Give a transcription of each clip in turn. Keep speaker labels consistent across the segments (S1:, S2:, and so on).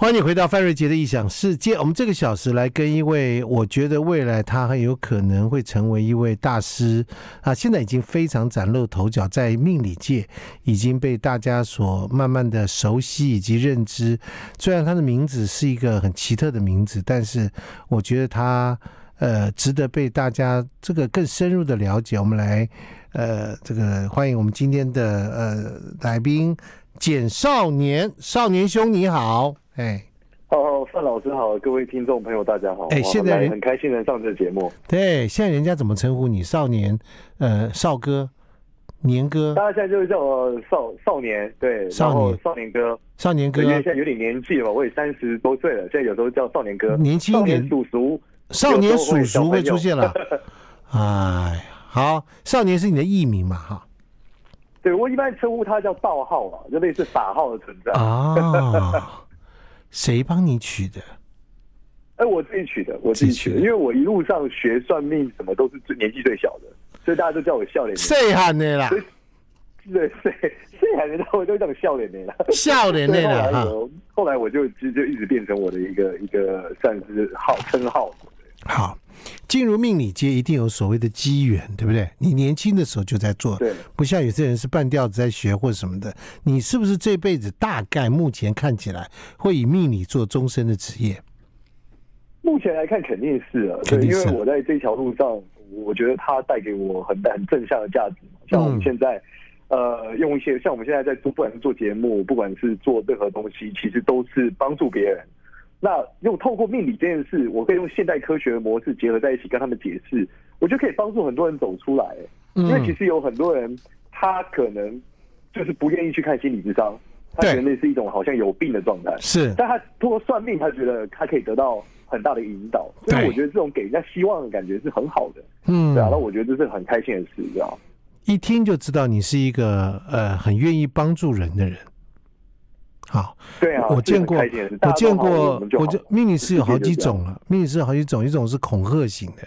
S1: 欢迎你回到范瑞杰的异想世界。我们这个小时来跟一位，我觉得未来他很有可能会成为一位大师啊！现在已经非常崭露头角，在命理界已经被大家所慢慢的熟悉以及认知。虽然他的名字是一个很奇特的名字，但是我觉得他呃值得被大家这个更深入的了解。我们来呃这个欢迎我们今天的呃来宾简少年，少年兄你好。哎，
S2: 哦，范老师好，各位听众朋友大家好。
S1: 哎，现在
S2: 很开心能上这个节目。
S1: 对，现在人家怎么称呼你？少年，呃，少哥，年哥。
S2: 大家现在就是叫我少少年，对，
S1: 少年
S2: 少年哥，
S1: 少年哥。
S2: 因为现在有点年纪了，我也三十多岁了，现在有时候叫少年哥。
S1: 年轻年
S2: 叔叔，
S1: 少年叔叔会出现了。哎，好，少年是你的艺名嘛？哈。
S2: 对，我一般称呼他叫道号嘛，就类似法号的存在
S1: 啊。谁帮你取的？
S2: 哎，我自己取的，我自己取的，因为我一路上学算命，什么都是最年纪最小的，所以大家都叫我笑脸。
S1: 谁喊的啦？
S2: 对，谁 谁喊的？我都叫我笑脸的啦。
S1: 笑脸的啦。
S2: 后来我就就就一直变成我的一个一个算是号称号。
S1: 好，进入命理界一定有所谓的机缘，对不对？你年轻的时候就在做，
S2: 对，
S1: 不像有些人是半吊子在学或者什么的。你是不是这辈子大概目前看起来会以命理做终身的职业？
S2: 目前来看肯定是啊，对，因为我在这条路上，我觉得它带给我很大很正向的价值。像我们现在，嗯、呃，用一些像我们现在在做，不管是做节目，不管是做任何东西，其实都是帮助别人。那用透过命理这件事，我可以用现代科学的模式结合在一起跟他们解释，我觉得可以帮助很多人走出来。因为其实有很多人，他可能就是不愿意去看心理智商，他觉得那是一种好像有病的状态。是，但他通过算命，他觉得他可以得到很大的引导。所以我觉得这种给人家希望的感觉是很好的。嗯，对啊，那我觉得这是很开心的事，这样。
S1: 一听就知道你是一个呃很愿意帮助人的人。好，
S2: 对啊，
S1: 我见过，我见过，我就命理师有好几种了，命理师有好几种，一种是恐吓型的。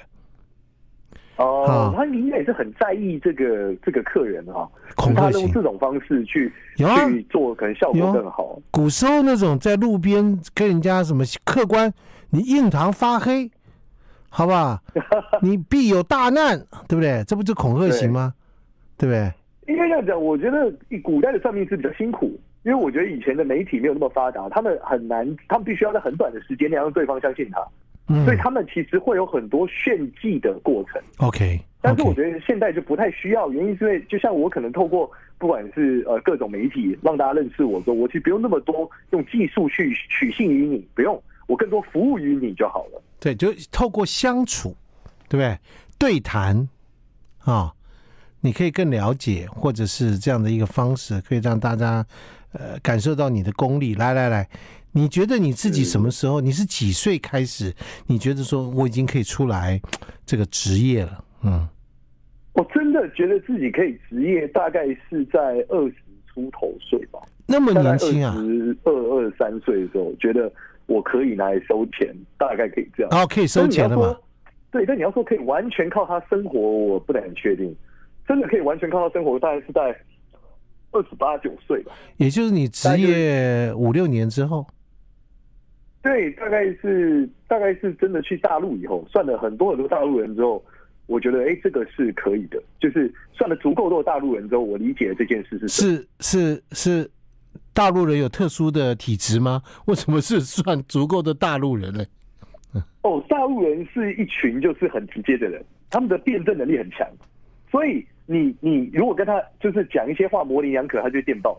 S2: 哦，他应该也是很在意这个这个客人哈，恐吓型，他用这种方式去去做，可能效果更好。
S1: 古时候那种在路边跟人家什么客官，你印堂发黑，好吧，你必有大难，对不对？这不就恐吓型吗？对不对？
S2: 应该这样讲，我觉得古代的算命师比较辛苦。因为我觉得以前的媒体没有那么发达，他们很难，他们必须要在很短的时间内让对方相信他，嗯，所以他们其实会有很多炫技的过程。
S1: OK，
S2: 但是我觉得现在就不太需要，原因是因为就像我可能透过不管是呃各种媒体让大家认识我说，我其实不用那么多用技术去取信于你，不用，我更多服务于你就好了。
S1: 对，就透过相处，对不对？对谈啊，你可以更了解，或者是这样的一个方式，可以让大家。呃，感受到你的功力，来来来，你觉得你自己什么时候？你是几岁开始？你觉得说我已经可以出来这个职业了？嗯，
S2: 我真的觉得自己可以职业，大概是在二十出头岁吧。
S1: 那么年轻啊，
S2: 二二三岁的时候，觉得我可以拿来收钱，大概可以这样。
S1: 哦，可以收钱的吗？
S2: 对，但你要说可以完全靠他生活，我不太很确定。真的可以完全靠他生活，大概是在。二十八九岁吧，
S1: 也就是你职业五六年之后，
S2: 对，大概是大概是真的去大陆以后，算了很多很多大陆人之后，我觉得哎、欸，这个是可以的，就是算了足够多大陆人之后，我理解了这件事是
S1: 是是是，大陆人有特殊的体质吗？为什么是算足够的大陆人呢？
S2: 哦，大陆人是一群就是很直接的人，他们的辩证能力很强，所以。你你如果跟他就是讲一些话模棱两可，他就会电爆。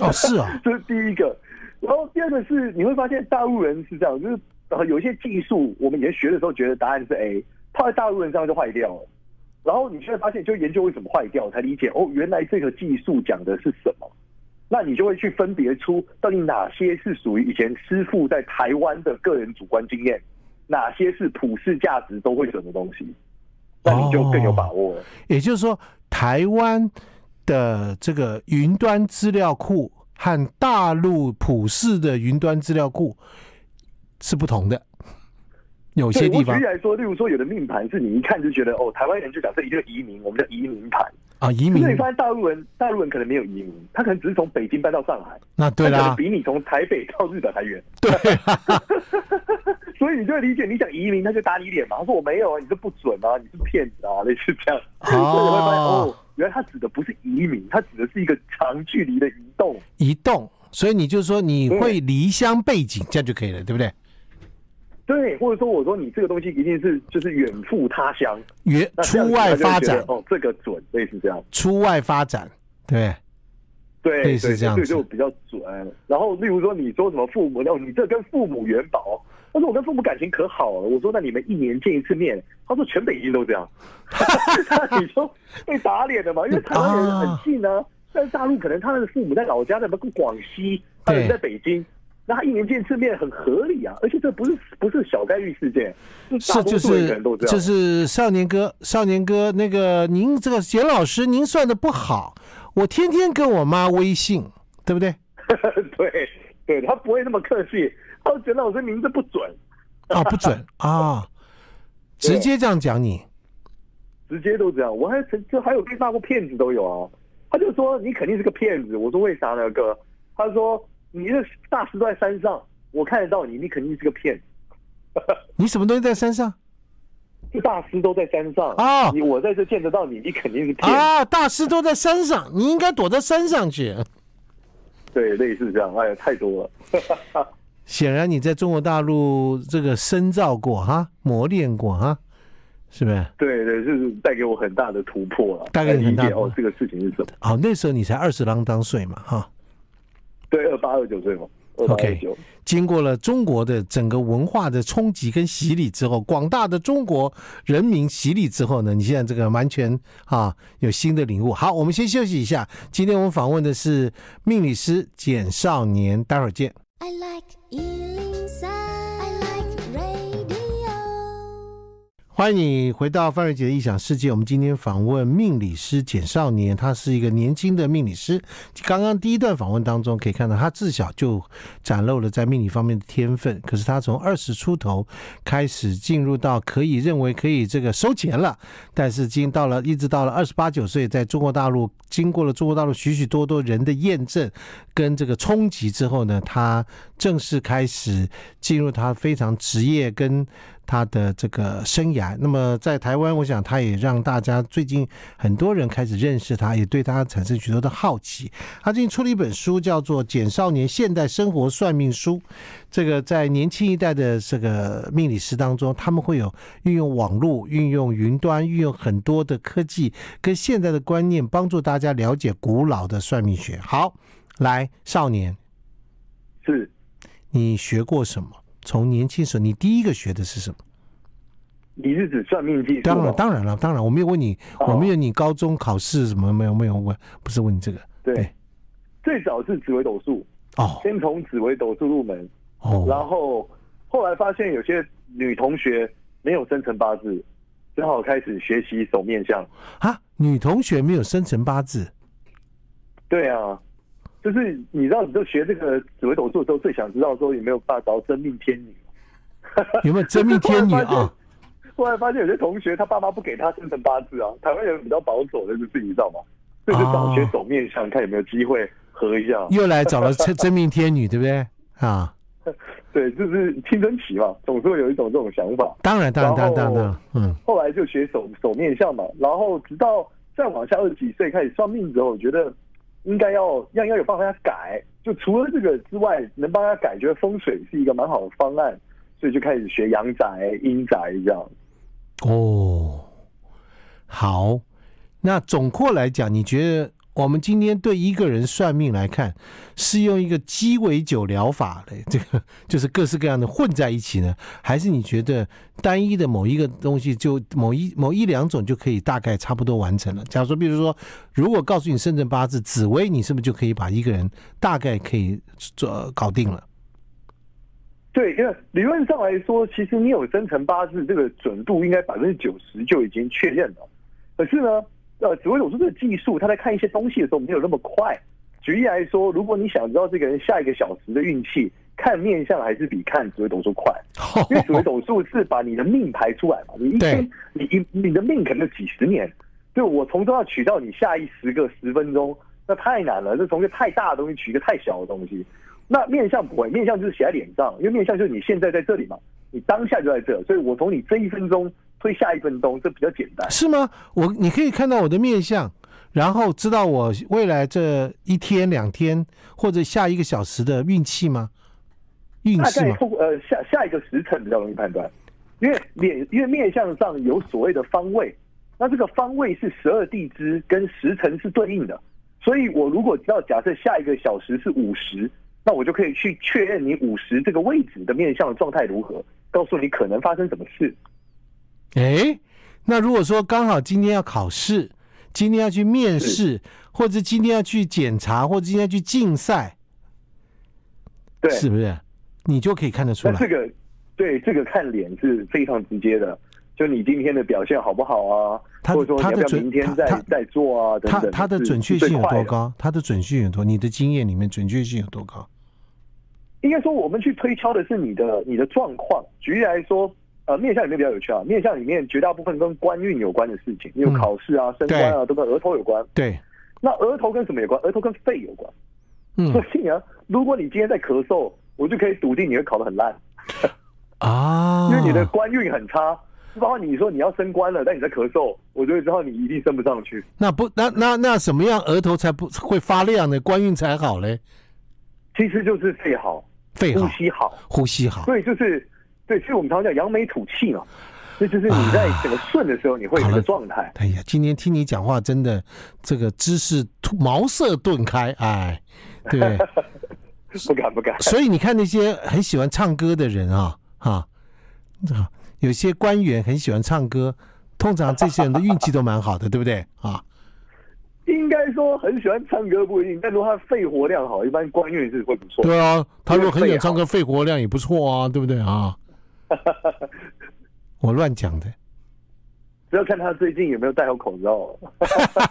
S1: 哦，是啊，
S2: 这是第一个。然后第二个是你会发现大陆人是这样，就是呃有一些技术，我们以前学的时候觉得答案是 A，套在大陆人身上就坏掉了。然后你现在发现就研究为什么坏掉，才理解哦，原来这个技术讲的是什么。那你就会去分别出到底哪些是属于以前师傅在台湾的个人主观经验，哪些是普世价值都会准的东西。那你就更有把握了。哦，
S1: 也就是说，台湾的这个云端资料库和大陆普世的云端资料库是不同的。有些地方，
S2: 举例来说，例如说，有的命盘是你一看就觉得，哦，台湾人就讲这一个移民，我们叫移民盘。
S1: 啊，移民。
S2: 所以你发现大陆人，大陆人可能没有移民，他可能只是从北京搬到上海。
S1: 那对啦，
S2: 比你从台北到日本还远。
S1: 对，
S2: 所以你就会理解，你想移民，他就打你脸嘛。他说我没有啊，你这不准啊，你是骗子啊，类似这样。哦，所以你会发现哦，原来他指的不是移民，他指的是一个长距离的移动。
S1: 移动，所以你就说你会离乡背景，这样就可以了，对不对？
S2: 对，或者说我说你这个东西一定是就是远赴他乡，
S1: 远出外发展
S2: 哦，这个准，类似这样。
S1: 出外发展，对，
S2: 对，
S1: 类似这样，
S2: 对，就比较准。然后，例如说你说什么父母，哦，你这跟父母元宝，他说我跟父母感情可好了。我说那你们一年见一次面，他说全北京都这样，那你说被打脸的嘛？因为台湾人很近呢，啊，但是大陆可能他的父母在老家，在什么广西，他人在北京。那他一年见一次面很合理啊，而且这不是不是小概率事件，是大多数人都这样。
S1: 就是少年哥，少年哥，那个您这个简老师，您算的不好，我天天跟我妈微信，对不对？
S2: 对，对他不会那么客气，他觉得我这名字不准
S1: 啊，不准啊，直接这样讲你，
S2: 直接都这样，我还就还有被骂过骗子都有啊，他就说你肯定是个骗子，我说为啥呢哥？他说。你这大师都在山上，我看得到你，你肯定是个骗子。
S1: 你什么东西在山上？
S2: 这大师都在山上啊！你我在这见得到你，你肯定是骗
S1: 啊！大师都在山上，你应该躲在山上去。
S2: 对，类似这样，哎呀，太多了。
S1: 显然你在中国大陆这个深造过哈，磨练过哈，是不是？
S2: 对对，就是带给我很大的突破了，
S1: 带给你很大
S2: 哦，这个事情是什么？
S1: 哦，那时候你才二十啷当岁嘛，哈。
S2: 对，二八二九岁嘛。
S1: OK，经过了中国的整个文化的冲击跟洗礼之后，广大的中国人民洗礼之后呢，你现在这个完全啊有新的领悟。好，我们先休息一下。今天我们访问的是命理师简少年，待会儿见。I like 欢迎你回到范瑞杰的异想世界。我们今天访问命理师简少年，他是一个年轻的命理师。刚刚第一段访问当中可以看到，他自小就展露了在命理方面的天分。可是他从二十出头开始进入到可以认为可以这个收钱了，但是经到了一直到了二十八九岁，在中国大陆经过了中国大陆许许多多人的验证跟这个冲击之后呢，他正式开始进入他非常职业跟。他的这个生涯，那么在台湾，我想他也让大家最近很多人开始认识他，也对他产生许多的好奇。他最近出了一本书，叫做《简少年现代生活算命书》。这个在年轻一代的这个命理师当中，他们会有运用网络、运用云端、运用很多的科技跟现在的观念，帮助大家了解古老的算命学。好，来，少年，
S2: 是，
S1: 你学过什么？从年轻时候，你第一个学的是什么？
S2: 你是指算命技术？
S1: 当然，当然了，当然，我没有问你，哦、我没有你高中考试什么没有没有问，不是问你这个。
S2: 对，对最早是紫微斗数哦，先从紫微斗数入门哦，然后后来发现有些女同学没有生辰八字，只好开始学习手面相
S1: 啊。女同学没有生辰八字？
S2: 对啊。就是你知道，你就学这个紫微斗数的时候，最想知道说有没有办法找真命天女？
S1: 有没有真命天女啊？
S2: 后来发现有些同学他爸妈不给他生辰八字啊，台湾人比较保守的就是你知道吗？所以就找学手面相，看有没有机会合一下。
S1: 又来找了真真命天女，对不对？啊，
S2: 对，就是青春期嘛，总是会有一种这种想法。
S1: 当然，当然，当然，当然，嗯。
S2: 后来就学手手面相嘛，然后直到再往下二十几岁开始算命之后，我觉得。应该要要要有办法改，就除了这个之外，能帮他改，觉得风水是一个蛮好的方案，所以就开始学阳宅、阴宅这样。
S1: 哦，好，那总括来讲，你觉得？我们今天对一个人算命来看，是用一个鸡尾酒疗法的，这个就是各式各样的混在一起呢？还是你觉得单一的某一个东西，就某一某一两种就可以大概差不多完成了？假如说，比如说，如果告诉你生辰八字紫微，你是不是就可以把一个人大概可以做搞定了？
S2: 对，因为理论上来说，其实你有生辰八字，这个准度应该百分之九十就已经确认了。可是呢？呃，紫微斗数这个技术，他在看一些东西的时候没有那么快。举例来说，如果你想知道这个人下一个小时的运气，看面相还是比看紫微斗数快。因为紫微斗数是把你的命排出来嘛，你一天你一你的命可能几十年，就我从中要取到你下一十个十分钟，那太难了。就从一个太大的东西取一个太小的东西。那面相不会，面相就是写在脸上，因为面相就是你现在在这里嘛，你当下就在这，所以我从你这一分钟推下一分钟，这比较简单。
S1: 是吗？我你可以看到我的面相，然后知道我未来这一天、两天或者下一个小时的运气吗？运势吗？
S2: 呃，下下一个时辰比较容易判断，因为脸，因为面相上有所谓的方位，那这个方位是十二地支跟时辰是对应的，所以我如果知道假设下一个小时是午时。那我就可以去确认你午时这个位置的面相的状态如何，告诉你可能发生什么事。
S1: 哎，那如果说刚好今天要考试，今天要去面试，或者今天要去检查，或者今天要去竞赛，
S2: 对，
S1: 是不是？你就可以看得出来。
S2: 这个对，这个看脸是非常直接的，就你今天的表现好不好啊？或者说你要不要明天再再做啊？等等，
S1: 它的准确性有多高？他的准确性有多？你的经验里面准确性有多高？
S2: 应该说，我们去推敲的是你的你的状况。举例来说，呃，面相里面比较有趣啊。面相里面绝大部分跟官运有关的事情，你有考试啊、升官啊，都跟额头有关。
S1: 对。
S2: 那额头跟什么有关？额头跟肺有关。嗯。所以啊，如果你今天在咳嗽，我就可以笃定你会考得很烂。
S1: 啊。
S2: 因为你的官运很差，包括你说你要升官了，但你在咳嗽，我就会知道你一定升不上去。
S1: 那不，那那那什么样额头才不会发亮呢？官运才好嘞？
S2: 其实就是肺好。
S1: 肺好
S2: 呼吸好，
S1: 呼吸好，
S2: 对，就是对，所以我们常常讲扬眉吐气嘛，这就是你在整个顺的时候，你会有一个状态。
S1: 哎呀，今天听你讲话，真的这个知识茅塞顿开，哎，对不 对？
S2: 不敢不敢。
S1: 所以你看那些很喜欢唱歌的人啊，哈，有些官员很喜欢唱歌，通常这些人的运气都蛮好的，对不对啊？
S2: 应该说很喜欢唱歌不一定，但如果他肺活量好，一般官运是会不错。
S1: 对啊，他如果很喜欢唱歌，肺活量也不错啊，对不对啊？我乱讲的，
S2: 只要看他最近有没有戴好口罩。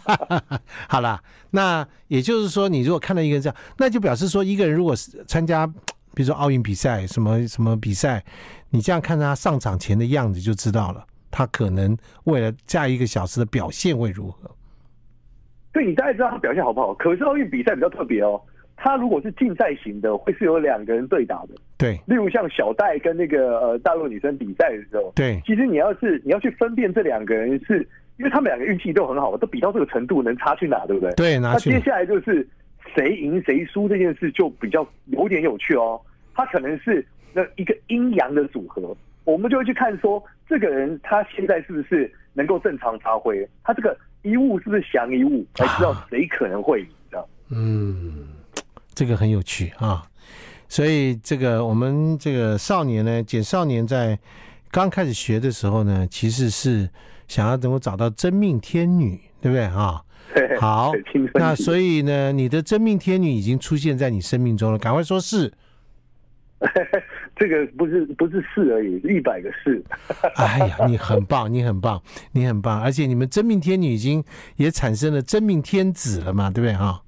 S1: 好了，那也就是说，你如果看到一个人这样，那就表示说，一个人如果是参加，比如说奥运比赛，什么什么比赛，你这样看他上场前的样子就知道了，他可能为了下一个小时的表现会如何。
S2: 对，你大概知道他表现好不好。可是奥运比赛比较特别哦，他如果是竞赛型的，会是有两个人对打的。
S1: 对，
S2: 例如像小戴跟那个呃大陆女生比赛的时候，
S1: 对，
S2: 其实你要是你要去分辨这两个人是，是因为他们两个运气都很好，都比到这个程度，能差去哪，对不对？
S1: 对，拿去。
S2: 那接下来就是谁赢谁输这件事就比较有点有趣哦。他可能是那一个阴阳的组合，我们就会去看说这个人他现在是不是能够正常发挥，他这个。一物是不是降一物，才知道谁可能会赢的。啊。
S1: 嗯，这个很有趣啊。所以这个我们这个少年呢，简少年在刚开始学的时候呢，其实是想要能够找到真命天女，对不对啊？好，那所以呢，你的真命天女已经出现在你生命中了，赶快说是。
S2: 这个不是不是是而已，一百个是。
S1: 哎呀，你很棒，你很棒，你很棒，而且你们真命天女已经也产生了真命天子了嘛，对不对哈？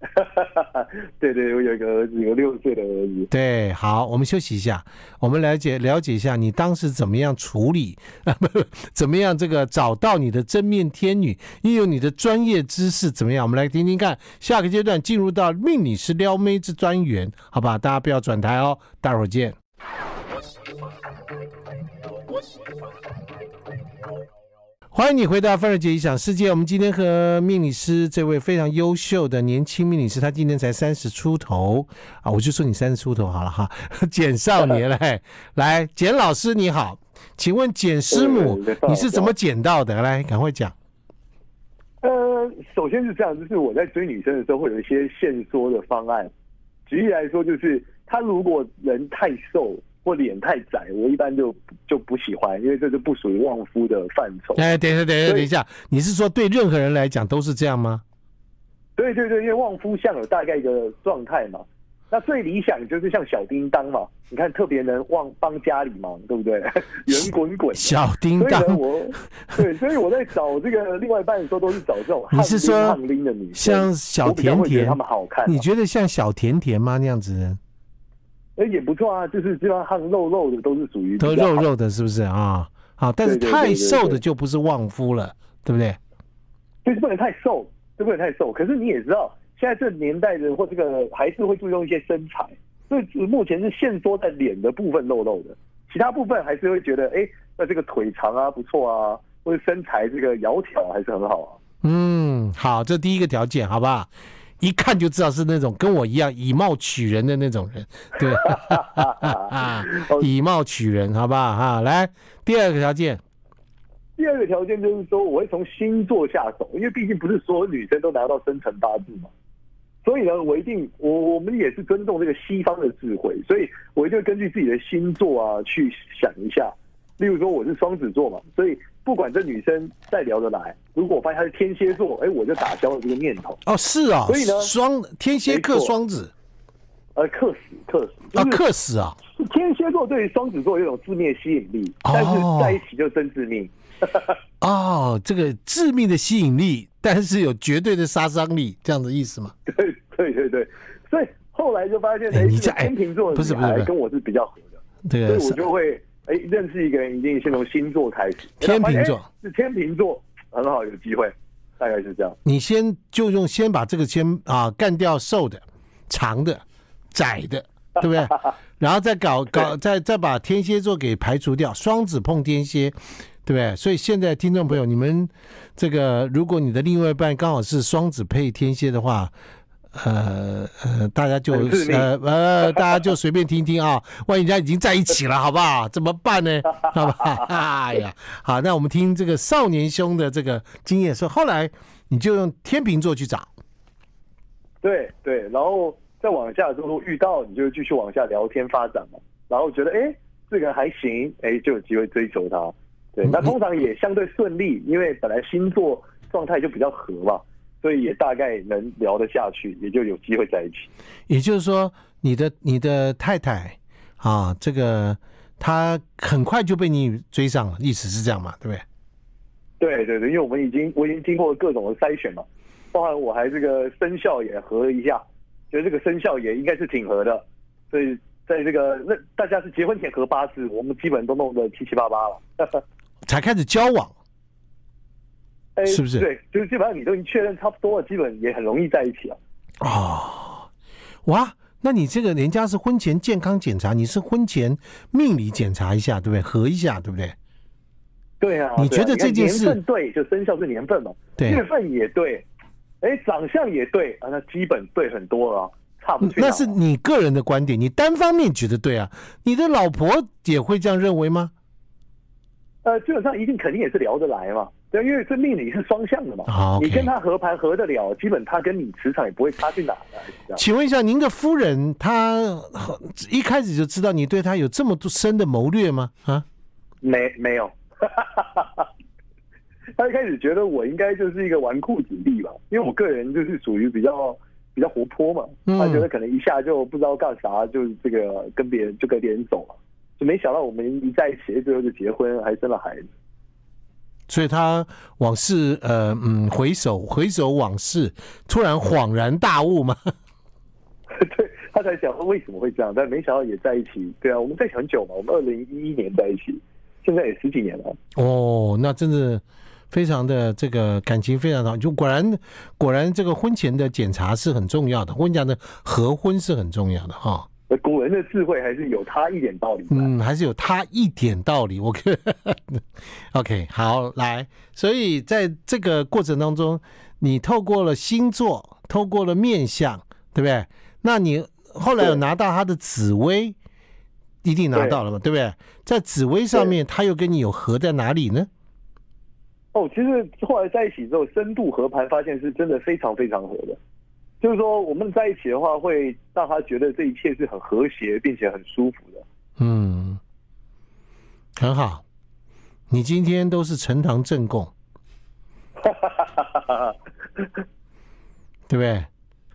S2: 对对，我有一个儿子，有六岁的儿子。
S1: 对，好，我们休息一下，我们了解了解一下你当时怎么样处理？怎么样这个找到你的真命天女，运用你的专业知识怎么样？我们来听听看，下个阶段进入到命理师撩妹之专员，好吧？大家不要转台哦，待会儿见。欢迎你回到范瑞杰异想世界。我们今天和命理师这位非常优秀的年轻命理师，他今年才三十出头啊，我就说你三十出头好了哈。简少年嘞，来，简老师你好，请问简师母你是怎么捡到的？来，赶快讲。
S2: 呃，首先是这样，就是我在追女生的时候会有一些限缩的方案。举例来说，就是她如果人太瘦。或脸太窄，我一般就就不喜欢，因为这是不属于旺夫的范畴。
S1: 哎，等一下，等一下，等一下，你是说对任何人来讲都是这样吗？
S2: 对对对，因为旺夫相有大概一个状态嘛。那最理想就是像小叮当嘛，你看特别能旺帮家里忙，对不对？圆滚滚。
S1: 小叮当。
S2: 所以我 对，所以我在找这个另外一半的时候，都是找这种
S1: 你是
S2: 说
S1: 像小甜甜，
S2: 他们好看。
S1: 你觉得像小甜甜吗？那样子人？
S2: 哎，也不错啊，就是基本上很肉肉的都是属于
S1: 都肉肉的，是不是啊？好，但是太瘦的就不是旺夫了，对不对？
S2: 就是不能太瘦，就不能太瘦。可是你也知道，现在这年代人或这个还是会注重一些身材，所以目前是限缩在脸的部分肉肉的，其他部分还是会觉得，哎，那这个腿长啊不错啊，或者身材这个窈窕还是很好啊。
S1: 嗯，好，这第一个条件，好不好？一看就知道是那种跟我一样以貌取人的那种人，对，以貌取人，好不好？哈，来第二个条件。
S2: 第二个条件就是说，我会从星座下手，因为毕竟不是所有女生都拿到生辰八字嘛。所以呢，我一定，我我们也是尊重这个西方的智慧，所以我一定会根据自己的星座啊去想一下。例如说，我是双子座嘛，所以不管这女生再聊得来，如果我发现她是天蝎座，哎，我就打消了这个念头。
S1: 哦，是啊，
S2: 所以呢，
S1: 双天蝎克双子，
S2: 呃，克死克死
S1: 啊，克死啊！
S2: 天蝎座对于双子座有一种致命吸引力，哦、但是在一起就真致命。
S1: 哦，这个致命的吸引力，但是有绝对的杀伤力，这样的意思吗？
S2: 对对对对，所以后来就发现，哎，天秤座的女孩跟我是比较合的，对，所以我就会哎认识一个人，一定先从星座开始。
S1: 天秤座
S2: 是天秤座，很好，有机会，大概是这样。
S1: 你先就用先把这个先啊干掉瘦的、长的、窄的，对不对？然后再搞搞，再再把天蝎座给排除掉，双子碰天蝎。对不对？所以现在听众朋友，你们这个，如果你的另外一半刚好是双子配天蝎的话，呃呃，大家就呃呃，大家就随便听听啊。万一人家已经在一起了，好不好？怎么办呢？好吧？哎呀，好，那我们听这个少年兄的这个经验说，后来你就用天秤座去找。
S2: 对对，然后再往下之后遇到，你就继续往下聊天发展嘛。然后觉得哎，这个还行，哎，就有机会追求他。对，那通常也相对顺利，因为本来星座状态就比较合嘛，所以也大概能聊得下去，也就有机会在一起。
S1: 也就是说，你的你的太太啊，这个她很快就被你追上了，意思是这样嘛？对不对？
S2: 对对对，因为我们已经我已经经过各种的筛选嘛，包含我还这个生肖也合了一下，觉得这个生肖也应该是挺合的，所以在这个那大家是结婚前合八字，我们基本都弄得七七八八了。
S1: 才开始交往，
S2: 欸、
S1: 是不是？
S2: 对，就是基本上你都已经确认差不多了，基本也很容易在一起了。
S1: 哦，哇，那你这个人家是婚前健康检查，你是婚前命理检查一下，对不对？合一下，对不对？
S2: 对啊。
S1: 你觉得这件事
S2: 年份对，就生肖是年份嘛？
S1: 对，
S2: 月份也对，哎，长相也对啊，那基本对很多了，差不多。
S1: 那是你个人的观点，你单方面觉得对啊？你的老婆也会这样认为吗？
S2: 呃，基本上一定肯定也是聊得来嘛，对，因为这命理是双向的嘛。
S1: 好，okay.
S2: 你跟他合盘合得了，基本他跟你磁场也不会差去哪的。
S1: 请问一下，您的夫人她一开始就知道你对她有这么多深的谋略吗？啊，
S2: 没没有，他一开始觉得我应该就是一个纨绔子弟吧，因为我个人就是属于比较比较活泼嘛，他觉得可能一下就不知道干啥，就这个跟别人就跟别人走了。就没想到我们一在一起，之后就结婚，还生了孩子。
S1: 所以他往事，呃，嗯，回首回首往事，突然恍然大悟嘛。
S2: 对，他才想说为什么会这样，但没想到也在一起。对啊，我们在一起很久嘛，我们二零一一年在一起，现在也十几年了。
S1: 哦，那真的非常的这个感情非常好，就果然果然这个婚前的检查是很重要的，婚前的合婚是很重要的哈。哦
S2: 古人的智慧还是有他一点道理，
S1: 嗯，还是有他一点道理。我觉得，OK，好，来，所以在这个过程当中，你透过了星座，透过了面相，对不对？那你后来有拿到他的紫薇，一定拿到了嘛，对不对？在紫薇上面，他又跟你有合在哪里呢？
S2: 哦，其实后来在一起之后，深度合盘，发现是真的非常非常合的。就是说，我们在一起的话，会让他觉得这一切是很和谐，并且很舒服的。
S1: 嗯，很好。你今天都是呈堂证供，对不对？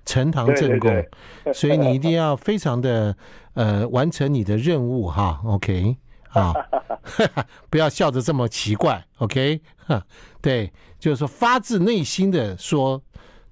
S1: 呈堂证供，所以你一定要非常的呃完成你的任务哈。OK，好，不要笑得这么奇怪。OK，哈，对，就是说发自内心的说。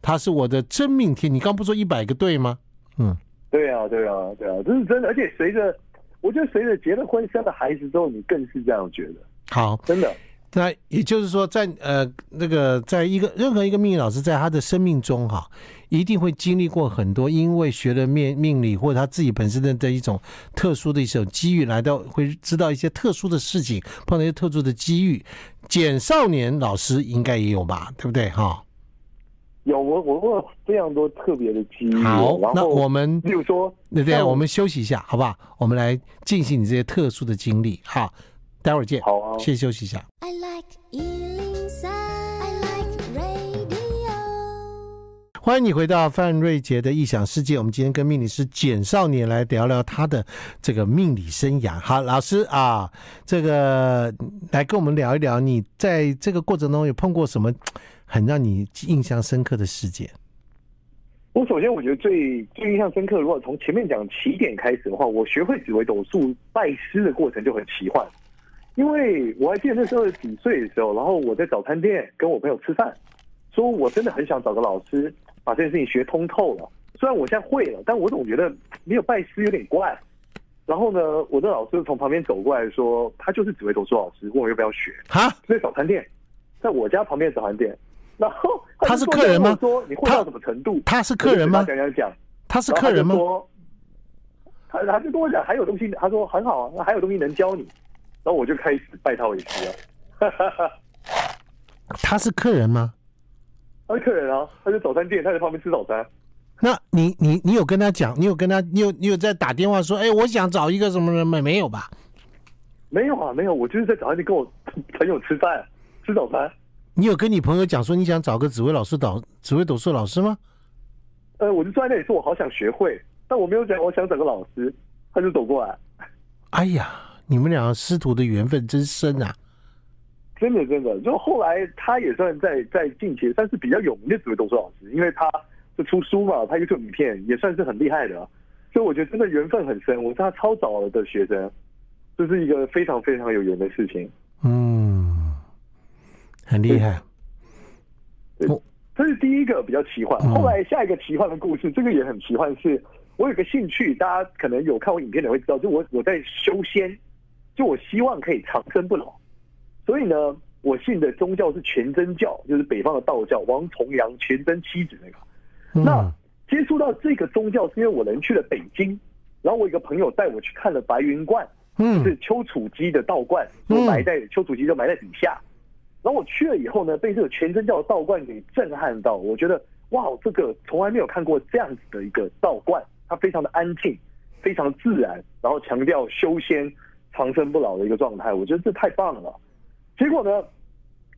S1: 他是我的真命天，你刚不说一百个对吗？嗯，
S2: 对啊，对啊，对啊，这是真的。而且随着，我觉得随着结了婚、生了孩子之后，你更是这样觉得。
S1: 好，
S2: 真的。
S1: 那也就是说在，在呃那个，在一个任何一个命理老师，在他的生命中哈，一定会经历过很多，因为学了命命理或者他自己本身的的一种特殊的一种机遇，来到会知道一些特殊的事情，碰到一些特殊的机遇。简少年老师应该也有吧，对不对哈？
S2: 有，我我我非常多特别的经历。
S1: 好，那我们
S2: 比如说，
S1: 对对，我们休息一下，好不好？我们来进行你这些特殊的经历，好。待会儿见。好啊，先休息一下。I like 欢迎你回到范瑞杰的异想世界。我们今天跟命理师简少年来聊聊他的这个命理生涯。好，老师啊，这个来跟我们聊一聊，你在这个过程中有碰过什么很让你印象深刻的事件？
S2: 我首先我觉得最最印象深刻，如果从前面讲起点开始的话，我学会紫微斗数拜师的过程就很奇幻。因为我还记得那时候几岁的时候，然后我在早餐店跟我朋友吃饭，说我真的很想找个老师把这件事情学通透了。虽然我现在会了，但我总觉得没有拜师有点怪。然后呢，我的老师从旁边走过来说，他就是紫微斗数老师，问我要不要学。
S1: 哈，
S2: 在早餐店，在我家旁边的早餐店。然后
S1: 他，他是客人吗？
S2: 说你会到什么程度？
S1: 他，他是客人吗？
S2: 讲讲讲，
S1: 他是客人吗？
S2: 他他就跟我讲还有东西，他说很好啊，那还有东西能教你。然后我就开始拜他为师了。
S1: 他是客人吗？
S2: 他是客人啊，他在早餐店，他在旁边吃早餐。
S1: 那你你你有跟他讲？你有跟他？你有你有在打电话说？哎，我想找一个什么人没？没有吧？
S2: 没有啊，没有。我就是在早餐店跟我 朋友吃饭，吃早餐。
S1: 你有跟你朋友讲说你想找个紫薇老师导紫薇斗数老师吗？
S2: 呃，我就坐在那里说，我好想学会，但我没有讲我想找个老师，他就走过来。
S1: 哎呀。你们两个师徒的缘分真深啊！
S2: 真的真的，就后来他也算在在近期算是比较有名的紫微斗数老师，因为他是出书嘛，他 YouTube 影片也算是很厉害的，所以我觉得真的缘分很深。我是他超早的学生，这是一个非常非常有缘的事情。
S1: 嗯，很厉害。
S2: 对，这是第一个比较奇幻。后来下一个奇幻的故事，这个也很奇幻，是我有个兴趣，大家可能有看我影片的会知道，就我我在修仙。就我希望可以长生不老，所以呢，我信的宗教是全真教，就是北方的道教，王重阳全真七子那个。嗯、那接触到这个宗教是因为我人去了北京，然后我一个朋友带我去看了白云观，嗯，就是丘处机的道观，就埋在丘处机就埋在底下。然后我去了以后呢，被这个全真教的道观给震撼到，我觉得哇，这个从来没有看过这样子的一个道观，它非常的安静，非常自然，然后强调修仙。长生不老的一个状态，我觉得这太棒了。结果呢，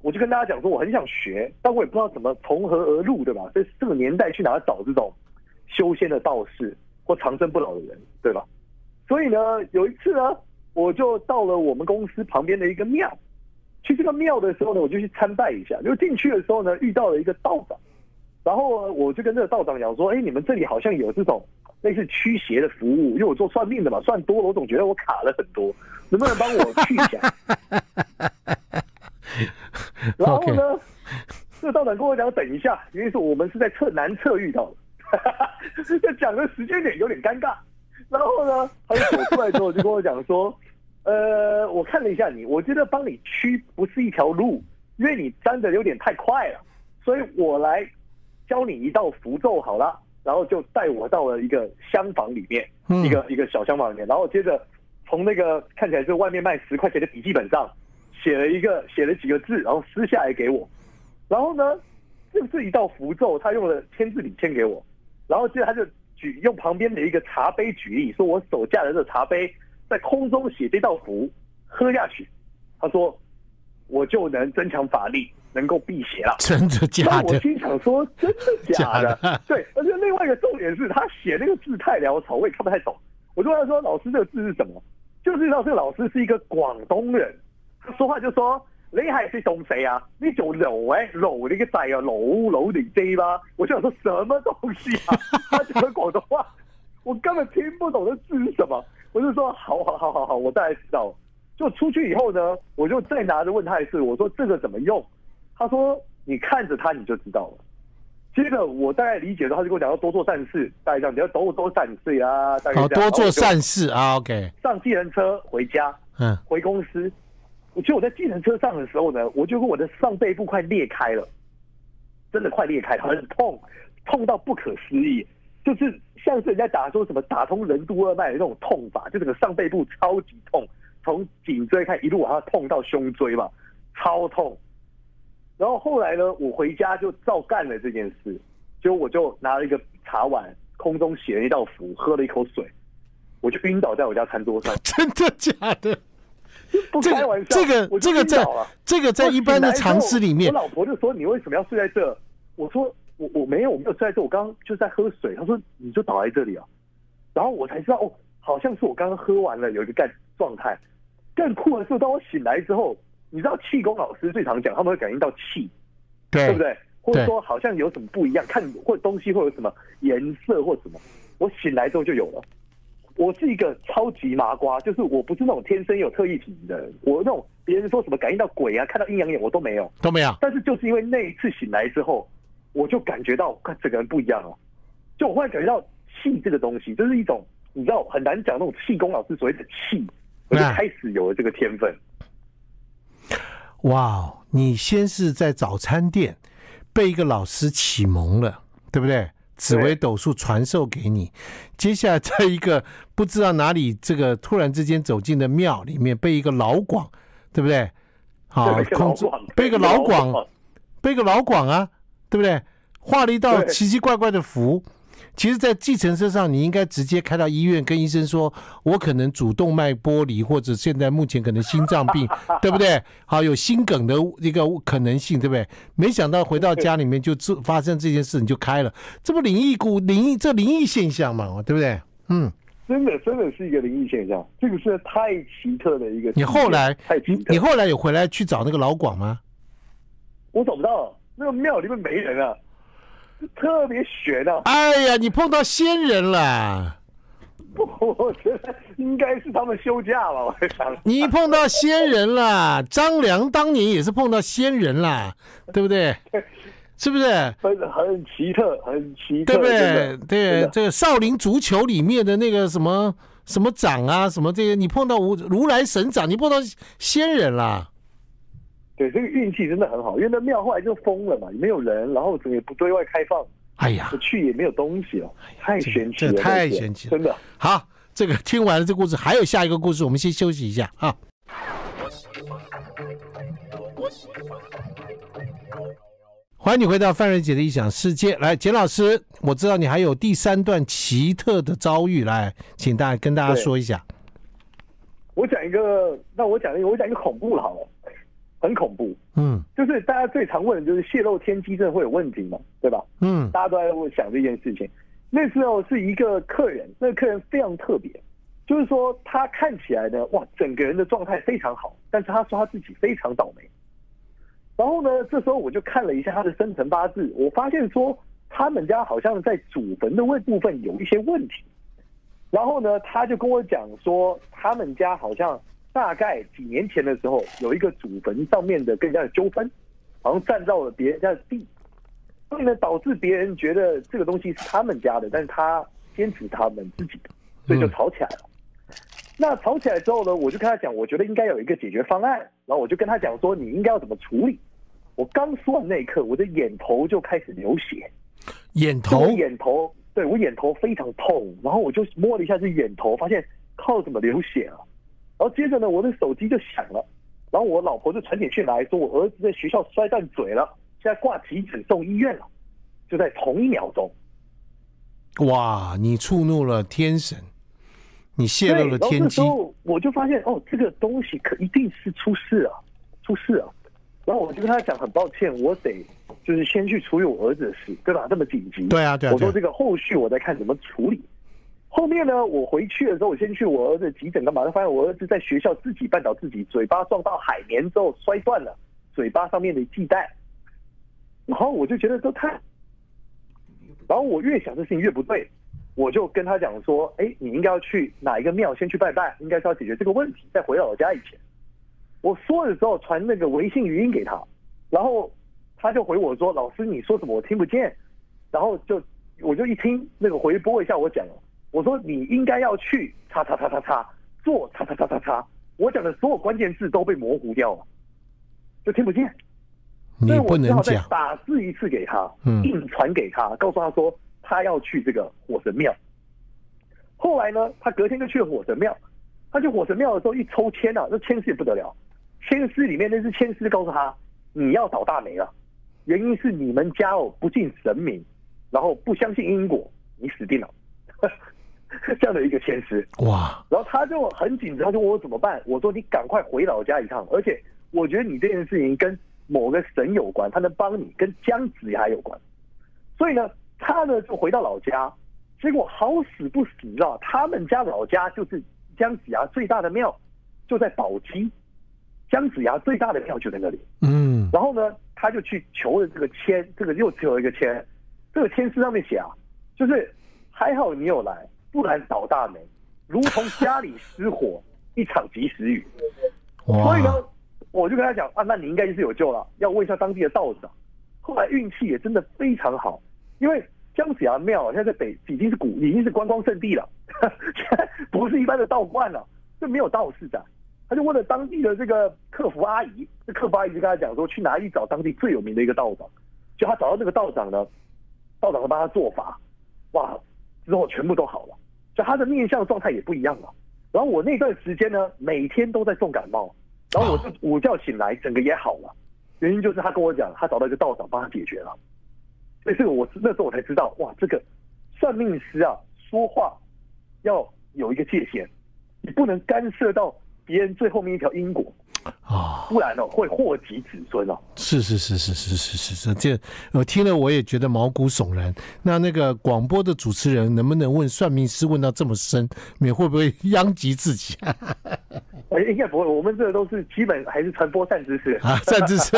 S2: 我就跟大家讲说，我很想学，但我也不知道怎么从何而入，对吧？这这个年代去哪找这种修仙的道士或长生不老的人，对吧？所以呢，有一次呢，我就到了我们公司旁边的一个庙，去这个庙的时候呢，我就去参拜一下。就进去的时候呢，遇到了一个道长，然后我就跟这个道长讲说：“哎，你们这里好像有这种。”类似驱邪的服务，因为我做算命的嘛，算多了我总觉得我卡了很多，能不能帮我去一下？然后呢，Okay. 这个道长跟我讲，等一下，因为是我们是在侧南侧遇到的，这讲的时间点有点尴尬。然后呢，他就走出来之后就跟我讲说，呃，我看了一下你，我觉得帮你驱不是一条路，因为你粘的有点太快了，所以我来教你一道符咒好了。然后就带我到了一个厢房里面，一个一个小厢房里面，然后接着从那个看起来是外面卖十块钱的笔记本上写了一个写了几个字，然后撕下来给我。然后呢，这是一道符咒，他用了签字笔签给我。然后接着他就举用旁边的一个茶杯举例，说我手架的这个茶杯在空中写这道符，喝下去，他说我就能增强法力。能够辟邪了，
S1: 真的假的？
S2: 那我心想说，真的假的？假的 对，而且另外一个重点是他写那个字太潦草，我也看不太懂。我就问他说：“老师，这个字是什么？”就知道这个老师是一个广东人，他说话就说：“你还是懂谁啊？你就楼哎楼那个仔啊，楼楼你 J 吧？”我就想说什么东西啊？他讲的广东话，我根本听不懂这字是什么。我就说：“好好好好好，我大概知道。”就出去以后呢，我就再拿着问他一次，我说：“这个怎么用？”他说：“你看着他，你就知道了。”接着我大概理解的，他就跟我讲要多做善事，大概这样，你要多多善事啊，大概这样。
S1: 多做善事啊，OK。
S2: 上计程车回家，嗯，回公司，我觉得我在计程车上的时候呢，我就跟我的上背部快裂开了，真的快裂开，很痛，痛到不可思议，就是像是人家打说什么打通任督二脉的那种痛法，就整个上背部超级痛，从颈椎开一路往下痛到胸椎嘛，超痛。然后后来呢，我回家就照干了这件事，结果我就拿了一个茶碗，空中写了一道符，喝了一口水，我就晕倒在我家餐桌上。
S1: 真的假的？
S2: 不开玩笑，
S1: 这个这个在这个在一般的常识里面，
S2: 我老婆就说：“你为什么要睡在这？”我说：“我我没有，我没有睡在这，我刚刚就在喝水。”她说：“你就倒在这里啊。”然后我才知道哦，好像是我刚刚喝完了，有一个干状态。更酷的是，当我醒来之后，你知道气功老师最常讲，他们会感应到气，对，不对？或者说好像有什么不一样，看或东西会有什么颜色或什么。我醒来之后就有了。我是一个超级麻瓜，就是我不是那种天生有特异体质的人。我那种别人说什么感应到鬼啊，看到阴阳眼，我都没有，
S1: 都没有。
S2: 但是就是因为那一次醒来之后，我就感觉到，整个人不一样了。就我忽然感觉到气这个东西，就是一种你知道很难讲那种气功老师所谓的气，我就开始有了这个天分。
S1: 哇，你先是在早餐店被一个老师启蒙了，对不对？紫微斗数传授给你，接下来在一个不知道哪里，这个突然之间走进的庙里面，被一个老广，对不对？好，控制被一个老广，被一个老广啊，对不对？画了一道奇奇怪怪的符。其实，在计程车上，你应该直接开到医院，跟医生说：“我可能主动脉剥离，或者现在目前可能心脏病，对不对？好，有心梗的一个可能性，对不对？”没想到回到家里面就这发生这件事，你就开了，这不灵异故灵异这灵异现象嘛，对不对？嗯，
S2: 真的真的是一个灵异现象，这个是太奇特的一个。
S1: 你后来你你后来有回来去找那个老广吗？
S2: 我找不到，那个庙里面没人啊。特别玄啊！
S1: 哎呀，你碰到仙人了！
S2: 不 我觉得应该是他们休假了，我想。
S1: 你碰到仙人了，张良当年也是碰到仙人了，对不对？是不是？
S2: 很很奇特，很奇特，
S1: 对不对？对，这个少林足球里面的那个什么什么掌啊，什么这个，你碰到如如来神掌，你碰到仙人了。
S2: 对，这个运气真的很好，因为那庙后来就封了嘛，也没有人，然后整个也不对外开放。
S1: 哎呀，
S2: 去也没有东西了，太玄奇了，
S1: 这太玄奇了，
S2: 真的。
S1: 好，这个听完了这故事，还有下一个故事，我们先休息一下啊。欢迎你回到范瑞杰的异想世界，来，简老师，我知道你还有第三段奇特的遭遇，来，请大家跟大家说一下。
S2: 我讲一个，那我讲一个，我讲一个恐怖的好了。很恐怖，
S1: 嗯，
S2: 就是大家最常问的就是泄露天机，这会有问题吗？对吧？
S1: 嗯，
S2: 大家都在想这件事情。那时候是一个客人，那个客人非常特别，就是说他看起来呢，哇，整个人的状态非常好，但是他说他自己非常倒霉。然后呢，这时候我就看了一下他的生辰八字，我发现说他们家好像在祖坟的位部分有一些问题。然后呢，他就跟我讲说，他们家好像。大概几年前的时候，有一个祖坟上面的跟人家的纠纷，好像占到了别人家的地，所以呢，导致别人觉得这个东西是他们家的，但是他坚持他们自己的，所以就吵起来了。嗯、那吵起来之后呢，我就跟他讲，我觉得应该有一个解决方案，然后我就跟他讲说，你应该要怎么处理。我刚说的那一刻，我的眼头就开始流血，
S1: 眼头，
S2: 眼头，对，我眼头非常痛，然后我就摸了一下这眼头，发现靠，怎么流血了？然后接着呢，我的手机就响了，然后我老婆就传简讯来说，我儿子在学校摔断嘴了，现在挂急诊送医院了，就在同一秒钟。
S1: 哇！你触怒了天神，你泄露了天机。
S2: 然后我就发现哦，这个东西可一定是出事啊，出事啊。然后我就跟他讲，很抱歉，我得就是先去处理我儿子的事，对吧？这么紧急。
S1: 对啊，对啊。
S2: 我说这个后续我再看怎么处理。后面呢，我回去的时候，我先去我儿子急诊干嘛？发现我儿子在学校自己绊倒自己，嘴巴撞到海绵之后摔断了嘴巴上面的系带。然后我就觉得都太……然后我越想这事情越不对，我就跟他讲说：“哎，你应该要去哪一个庙先去拜拜，应该是要解决这个问题，再回到我家以前。”我说的时候传那个微信语音给他，然后他就回我说：“老师，你说什么我听不见。”然后就我就一听那个回拨一下我讲了。我说你应该要去叉叉叉叉叉做叉叉叉叉叉，我讲的所有关键字都被模糊掉了，就听不见。
S1: 你不能讲。
S2: 所以我只好再打字一次给他，嗯，硬传给他，告诉他说他要去这个火神庙。后来呢，他隔天就去了火神庙。他去火神庙的时候一抽签啊，那签师也不得了。签师里面那支签师告诉他，你要倒大霉了，原因是你们家哦不敬神明，然后不相信因果，你死定了。这样的一个签师哇，然后他就很紧张，就问我怎么办？我说你赶快回老家一趟，而且我觉得你这件事情跟某个神有关，他能帮你，跟姜子牙有关。所以呢，他呢就回到老家，结果好死不死啊，他们家老家就是姜子牙最大的庙，就在宝鸡，姜子牙最大的庙就在那里。嗯，然后呢，他就去求了这个签，这个又求了一个签，这个签诗上面写啊，就是还好你有来。不然倒大霉，如同家里失火，一场及时雨。所以呢，我就跟他讲啊，那你应该就是有救了，要问一下当地的道长。后来运气也真的非常好，因为姜子牙庙现在在北已经是古已经是观光圣地了，现 在不是一般的道观了，就没有道士的。他就问了当地的这个客服阿姨，这客服阿姨就跟他讲说，去哪里找当地最有名的一个道长？就他找到这个道长呢，道长会帮他做法，哇，之后全部都好了。就他的面相状态也不一样了，然后我那段时间呢，每天都在重感冒，然后我就午觉醒来，整个也好了，原因就是他跟我讲，他找到一个道长帮他解决了，所以这个我那时候我才知道，哇，这个算命师啊，说话要有一个界限，你不能干涉到别人最后面一条因果。啊，不然哦会祸及子孙哦。
S1: 是是是是是是是是，这我听了我也觉得毛骨悚然。那那个广播的主持人能不能问算命师问到这么深，你会不会殃及自己？
S2: 哎，应该不会。我们这都是基本还是传播善知识
S1: 啊，善知识。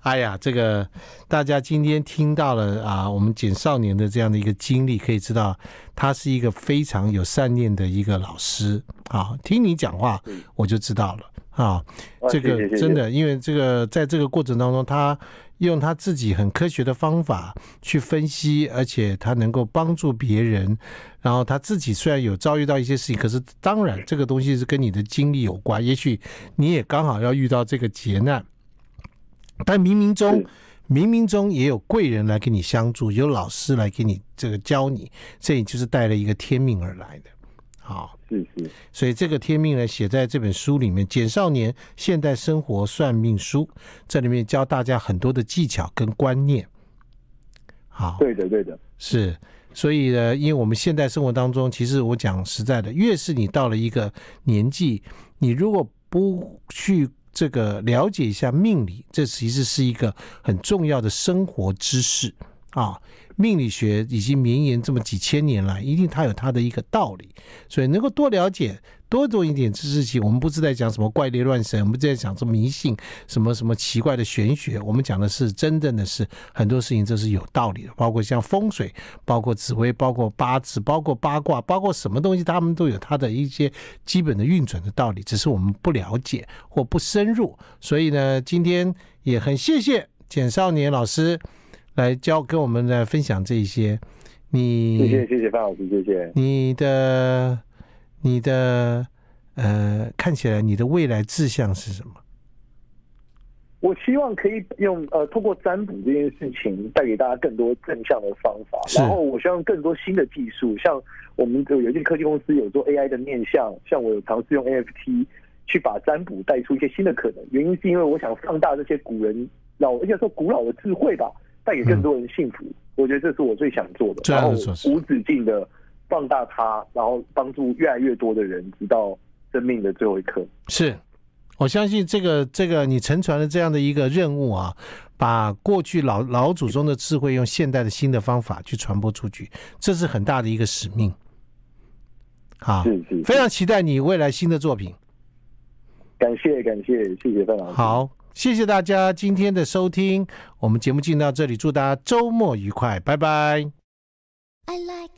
S1: 哎呀，这个大家今天听到了啊，我们简少年的这样的一个经历，可以知道他是一个非常有善念的一个老师啊。听你讲话，我就知道了。啊，这个真的，因为这个在这个过程当中，他用他自己很科学的方法去分析，而且他能够帮助别人。然后他自己虽然有遭遇到一些事情，可是当然这个东西是跟你的经历有关。也许你也刚好要遇到这个劫难，但冥冥中，冥冥中也有贵人来给你相助，有老师来给你这个教你，这也就是带了一个天命而来的。好，
S2: 是是，
S1: 所以这个天命呢，写在这本书里面，《简少年现代生活算命书》，这里面教大家很多的技巧跟观念。好，
S2: 对的，对的，
S1: 是。所以呢，因为我们现代生活当中，其实我讲实在的，越是你到了一个年纪，你如果不去这个了解一下命理，这其实是一个很重要的生活知识啊。命理学已经绵延这么几千年来，一定它有它的一个道理，所以能够多了解、多懂一点知识性。我们不是在讲什么怪力乱神，我们在讲什么迷信、什么什么奇怪的玄学。我们讲的是真正的是很多事情这是有道理的，包括像风水、包括紫微、包括八字、包括八卦、包括什么东西，他们都有它的一些基本的运转的道理，只是我们不了解或不深入。所以呢，今天也很谢谢简少年老师。来教跟我们来分享这一些，你
S2: 谢谢谢谢范老师，谢谢
S1: 你的你的呃，看起来你的未来志向是什么？
S2: 我希望可以用呃，通过占卜这件事情带给大家更多正向的方法，然后我希望更多新的技术，像我们有一间科技公司有做 AI 的面向，像我有尝试用 NFT 去把占卜带出一些新的可能。原因是因为我想放大这些古人老，应该说古老的智慧吧。带给更多人幸福，嗯，我觉得这是我最想做的。然后无止境的放大它，然后帮助越来越多的人，直到生命的最后一刻。
S1: 是，我相信这个这个你承传了这样的一个任务啊，把过去老老祖宗的智慧用现代的新的方法去传播出去，这是很大的一个使命。好，是是，是，非常期待你未来新的作品。
S2: 感谢感谢谢谢范老师。
S1: 好。谢谢大家今天的收听，我们节目进到这里，祝大家周末愉快，拜拜。I like